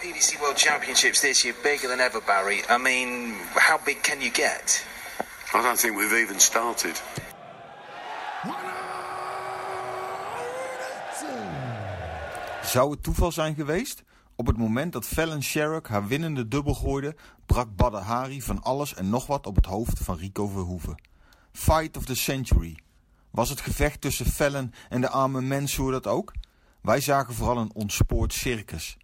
PDC World Championships this year bigger than ever, Barry. I mean, how big can you get? I don't think we've even started. Zou het toeval zijn geweest? Op het moment dat Fallon Sherrock haar winnende dubbel gooide, brak Badr Hari van alles en nog wat op het hoofd van Rico Verhoeven. Fight of the Century. Was het gevecht tussen Fallon en de arme Mansour dat ook? Wij zagen vooral een ontspoord circus.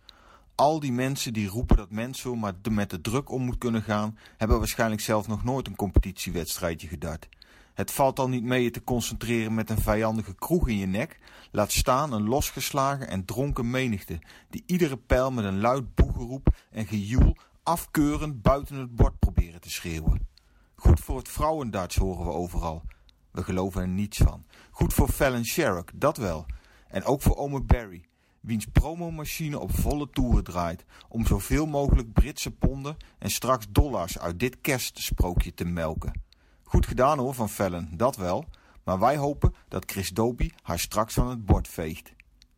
Al die mensen die roepen dat Mansour maar met de druk om moet kunnen gaan, hebben waarschijnlijk zelf nog nooit een competitiewedstrijdje gedart. Het valt al niet mee je te concentreren met een vijandige kroeg in je nek, laat staan een losgeslagen en dronken menigte, die iedere pijl met een luid boegeroep en gejoel afkeurend buiten het bord proberen te schreeuwen. Goed voor het vrouwendarts horen we overal. We geloven er niets van. Goed voor Fallon Sherrock, dat wel. En ook voor Ome Barry, wiens promomachine op volle toeren draait om zoveel mogelijk Britse ponden en straks dollars uit dit kerstsprookje te melken. Goed gedaan hoor van Fallon, dat wel. Maar wij hopen dat Chris Dobie haar straks van het bord veegt.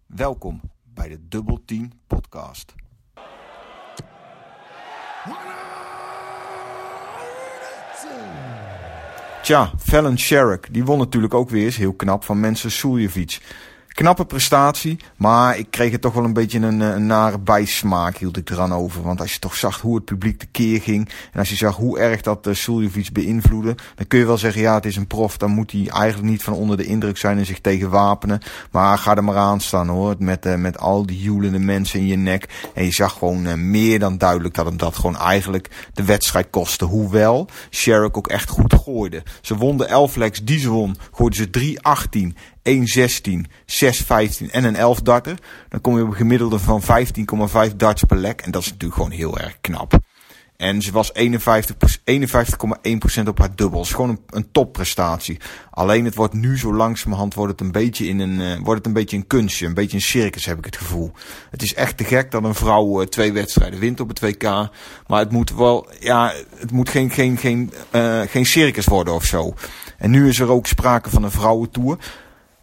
Welkom bij de Double Team podcast. Tja, Fallon Sherrock, die won natuurlijk ook weer eens heel knap van mensen Suljevic. Knappe prestatie, maar ik kreeg er toch wel een beetje een, een nare bijsmaak, hield ik eraan over. Want als je toch zag hoe het publiek tekeer ging, en als je zag hoe erg dat uh, Suljevic beïnvloedde, dan kun je wel zeggen, ja, het is een prof, dan moet hij eigenlijk niet van onder de indruk zijn en zich tegen wapenen. Maar ga er maar aan staan hoor, met, uh, met al die joelende mensen in je nek. En je zag gewoon meer dan duidelijk dat hem dat gewoon eigenlijk de wedstrijd kostte. Hoewel Sherrock ook echt goed gooide. Ze won de 11 legs die ze won, gooiden ze 3-18. 1,16, 6,15 en een 11 darter. Dan kom je op een gemiddelde van 15,5 darts per leg. En dat is natuurlijk gewoon heel erg knap. En ze was 51,1% 51, op haar dubbels. Gewoon een, een topprestatie. Alleen het wordt nu zo langzamerhand wordt het een beetje in een, uh, wordt het een beetje een kunstje. Een beetje een circus heb ik het gevoel. Het is echt te gek dat een vrouw uh, twee wedstrijden wint op het WK. Maar het moet wel, ja, het moet geen, geen, geen, uh, geen circus worden of zo. En nu is er ook sprake van een vrouwentour.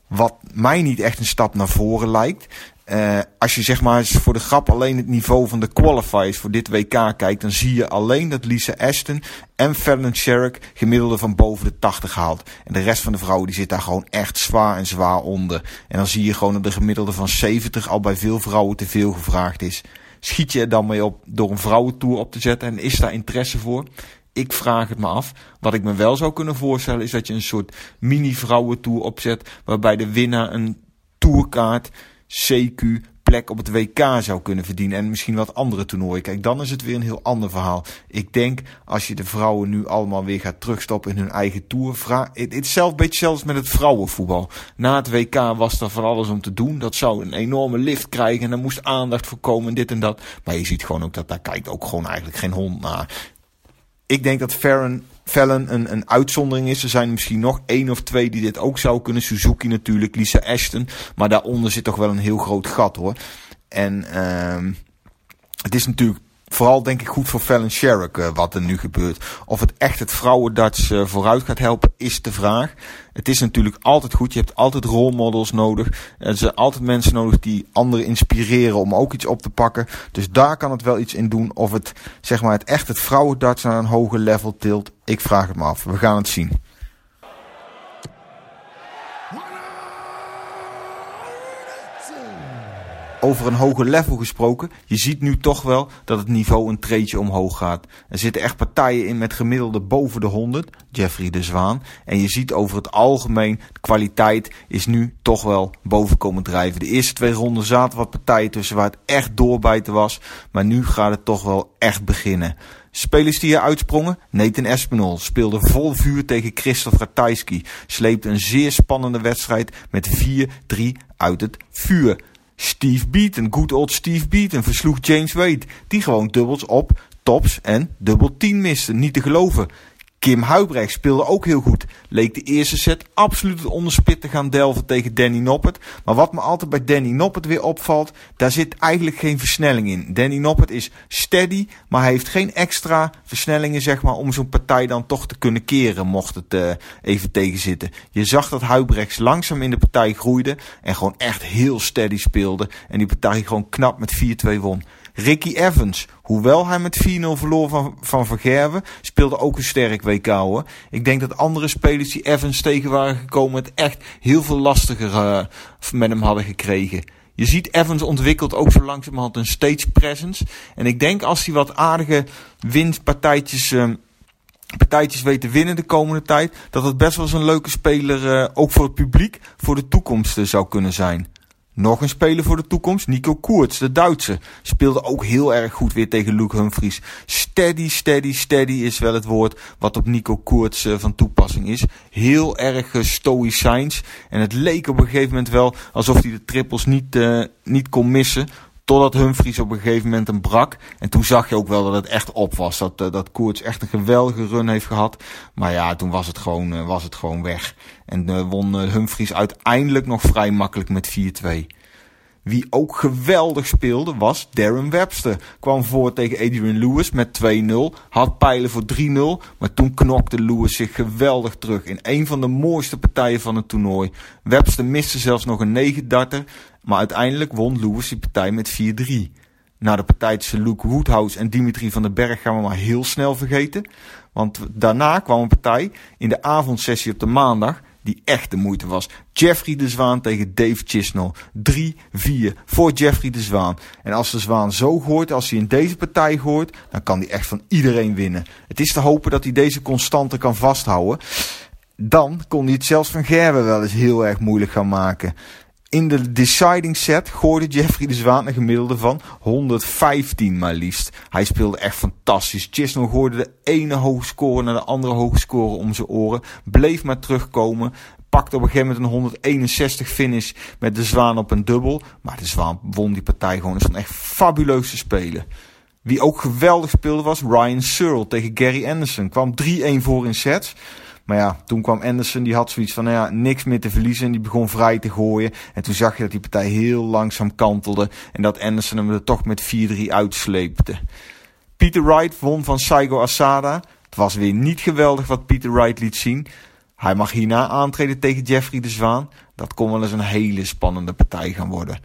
Wat mij niet echt een stap naar voren lijkt. Uh, als je zeg maar voor de grap alleen het niveau van de qualifiers voor dit WK kijkt, dan zie je alleen dat Lisa Ashton en Fallon Sherrock gemiddelde van boven de 80 haalt. En de rest van de vrouwen die zit daar gewoon echt zwaar en zwaar onder. En dan zie je gewoon dat de gemiddelde van 70 al bij veel vrouwen te veel gevraagd is. Schiet je er dan mee op door een vrouwentour op te zetten en is daar interesse voor? Ik vraag het me af. Wat ik me wel zou kunnen voorstellen is dat je een soort mini-vrouwentour opzet. Waarbij de winnaar een tourkaart, CQ, plek op het WK zou kunnen verdienen. En misschien wat andere toernooien. Kijk, dan is het weer een heel ander verhaal. Ik denk als je de vrouwen nu allemaal weer gaat terugstoppen in hun eigen tour. Het is zelf een beetje zelfs met het vrouwenvoetbal. Na het WK was er van alles om te doen. Dat zou een enorme lift krijgen. En er moest aandacht voor komen. Dit en dat. Maar je ziet gewoon ook dat daar kijkt ook gewoon eigenlijk geen hond naar ik denk dat Farron, Fallon een, een uitzondering is. Er zijn misschien nog één of twee die dit ook zou kunnen. Suzuki natuurlijk, Lisa Ashton. Maar daaronder zit toch wel een heel groot gat hoor. En uh, het is natuurlijk vooral denk ik goed voor Fallon Sherrock uh, wat er nu gebeurt. Of het echt het vrouwendarts uh, vooruit gaat helpen is de vraag. Het is natuurlijk altijd goed. Je hebt altijd rolmodels nodig. Er zijn altijd mensen nodig die anderen inspireren om ook iets op te pakken. Dus daar kan het wel iets in doen. Of het, zeg maar, het echt het vrouwendarts naar een hoger level tilt. Ik vraag het me af. We gaan het zien. Over een hoger level gesproken. Je ziet nu toch wel dat het niveau een treetje omhoog gaat. Er zitten echt partijen in met gemiddelde boven de 100. Jeffrey de Zwaan. En je ziet over het algemeen, de kwaliteit is nu toch wel boven komen drijven. De eerste twee ronden zaten wat partijen tussen waar het echt doorbijten was. Maar nu gaat het toch wel echt beginnen. Spelers die hier uitsprongen, Nathan Espinol speelde vol vuur tegen Christoph Ratajski. Sleepte een zeer spannende wedstrijd met 4-3 uit het vuur. Steve Beaton, good old Steve Beaton, versloeg James Wade. Die gewoon dubbels op tops en dubbel 10 miste. Niet te geloven. Kim Huibrecht speelde ook heel goed. Leek de eerste set absoluut het onderspit te gaan delven tegen Danny Noppert. Maar wat me altijd bij Danny Noppert weer opvalt, daar zit eigenlijk geen versnelling in. Danny Noppert is steady, maar hij heeft geen extra versnellingen zeg maar, om zo'n partij dan toch te kunnen keren, mocht het uh, even tegenzitten. Je zag dat Huibrechts langzaam in de partij groeide en gewoon echt heel steady speelde. En die partij gewoon knap met 4-2 won. Ricky Evans, hoewel hij met 4-0 verloor van, van Vergerven, speelde ook een sterk WK. Ik denk dat andere spelers die Evans tegen waren gekomen het echt heel veel lastiger uh, met hem hadden gekregen. Je ziet Evans ontwikkelt ook zo langzamerhand een stage presence. En ik denk als hij wat aardige winstpartijtjes... Uh, partijtjes weet te winnen de komende tijd, dat het best wel eens een leuke speler, uh, ook voor het publiek, voor de toekomst zou kunnen zijn. Nog een speler voor de toekomst, Nico Koerts, de Duitse. Speelde ook heel erg goed weer tegen Luke Humphries. Steady, steady, steady is wel het woord wat op Nico Koerts uh, van toepassing is. Heel erg uh, stoïcijns. En het leek op een gegeven moment wel alsof hij de trippels niet, uh, niet kon missen. Totdat Humphries op een gegeven moment hem brak. En toen zag je ook wel dat het echt op was. Dat, uh, dat Koerts echt een geweldige run heeft gehad. Maar ja, toen was het gewoon, uh, was het gewoon weg. En uh, won Humphries uiteindelijk nog vrij makkelijk met 4-2. Wie ook geweldig speelde was Darren Webster. Kwam voor tegen Adrian Lewis met 2-0. Had pijlen voor 3-0. Maar toen knokte Lewis zich geweldig terug. In een van de mooiste partijen van het toernooi. Webster miste zelfs nog een 9 darter. Maar uiteindelijk won Lewis die partij met 4-3. Na de partij tussen Luke Woodhouse en Dimitri van den Berg gaan we maar heel snel vergeten. Want daarna kwam een partij in de avondsessie op de maandag die echt de moeite was. Jeffrey de Zwaan tegen Dave Chisnell. 3-4 voor Jeffrey de Zwaan. En als de Zwaan zo gooit, als hij in deze partij gooit, dan kan hij echt van iedereen winnen. Het is te hopen dat hij deze constante kan vasthouden. Dan kon hij het zelfs van Gerwe wel eens heel erg moeilijk gaan maken. In de deciding set gooide Jeffrey de Zwaan een gemiddelde van 115 maar liefst. Hij speelde echt fantastisch. Chisnell gooide de ene hoge score naar de andere hoge score om zijn oren. Bleef maar terugkomen. Pakte op een gegeven moment een 161 finish met de Zwaan op een dubbel. Maar de Zwaan won die partij gewoon. Het stond echt fabuleus te spelen. Wie ook geweldig speelde was Ryan Searle tegen Gary Anderson. Kwam 3-1 voor in sets. Maar ja, toen kwam Anderson, die had zoiets van, nou ja, niks meer te verliezen. En die begon vrij te gooien. En toen zag je dat die partij heel langzaam kantelde. En dat Anderson hem er toch met 4-3 uitsleepte. Peter Wright won van Saigo Asada. Het was weer niet geweldig wat Peter Wright liet zien. Hij mag hierna aantreden tegen Jeffrey de Zwaan. Dat kon wel eens een hele spannende partij gaan worden.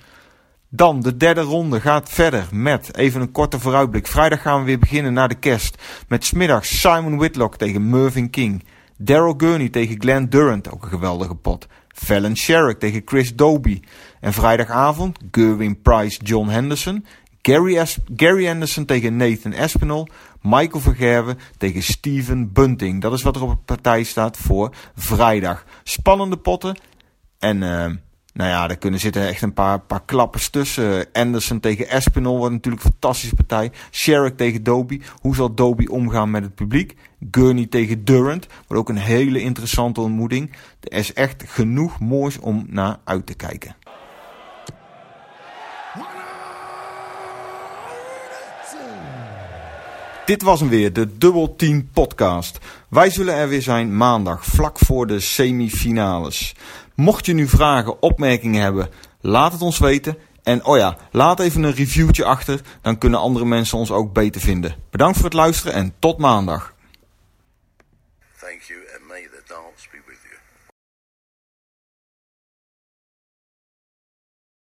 Dan, de derde ronde gaat verder met, even een korte vooruitblik. Vrijdag gaan we weer beginnen na de kerst. Met smiddags Simon Whitlock tegen Mervyn King. Daryl Gurney tegen Glenn Durant, ook een geweldige pot. Fallon Sherrick tegen Chris Doby. En vrijdagavond Gerwin Price, John Henderson. Gary, Gary Anderson tegen Nathan Espinol. Michael Vergerven tegen Steven Bunting. Dat is wat er op de partij staat voor vrijdag. Spannende potten. En... Uh, nou ja, daar kunnen zitten echt een paar, paar klappers tussen. Anderson tegen Espinol wordt natuurlijk een fantastische partij. Sherrick tegen Doby. Hoe zal Doby omgaan met het publiek? Gurney tegen Durant. Wordt ook een hele interessante ontmoeting. Er is echt genoeg moois om naar uit te kijken. Dit was hem weer, de Double Team podcast. Wij zullen er weer zijn maandag, vlak voor de semifinales. Mocht je nu vragen, opmerkingen hebben, laat het ons weten. En oh ja, laat even een reviewtje achter, dan kunnen andere mensen ons ook beter vinden. Bedankt voor het luisteren en tot maandag. Thank you.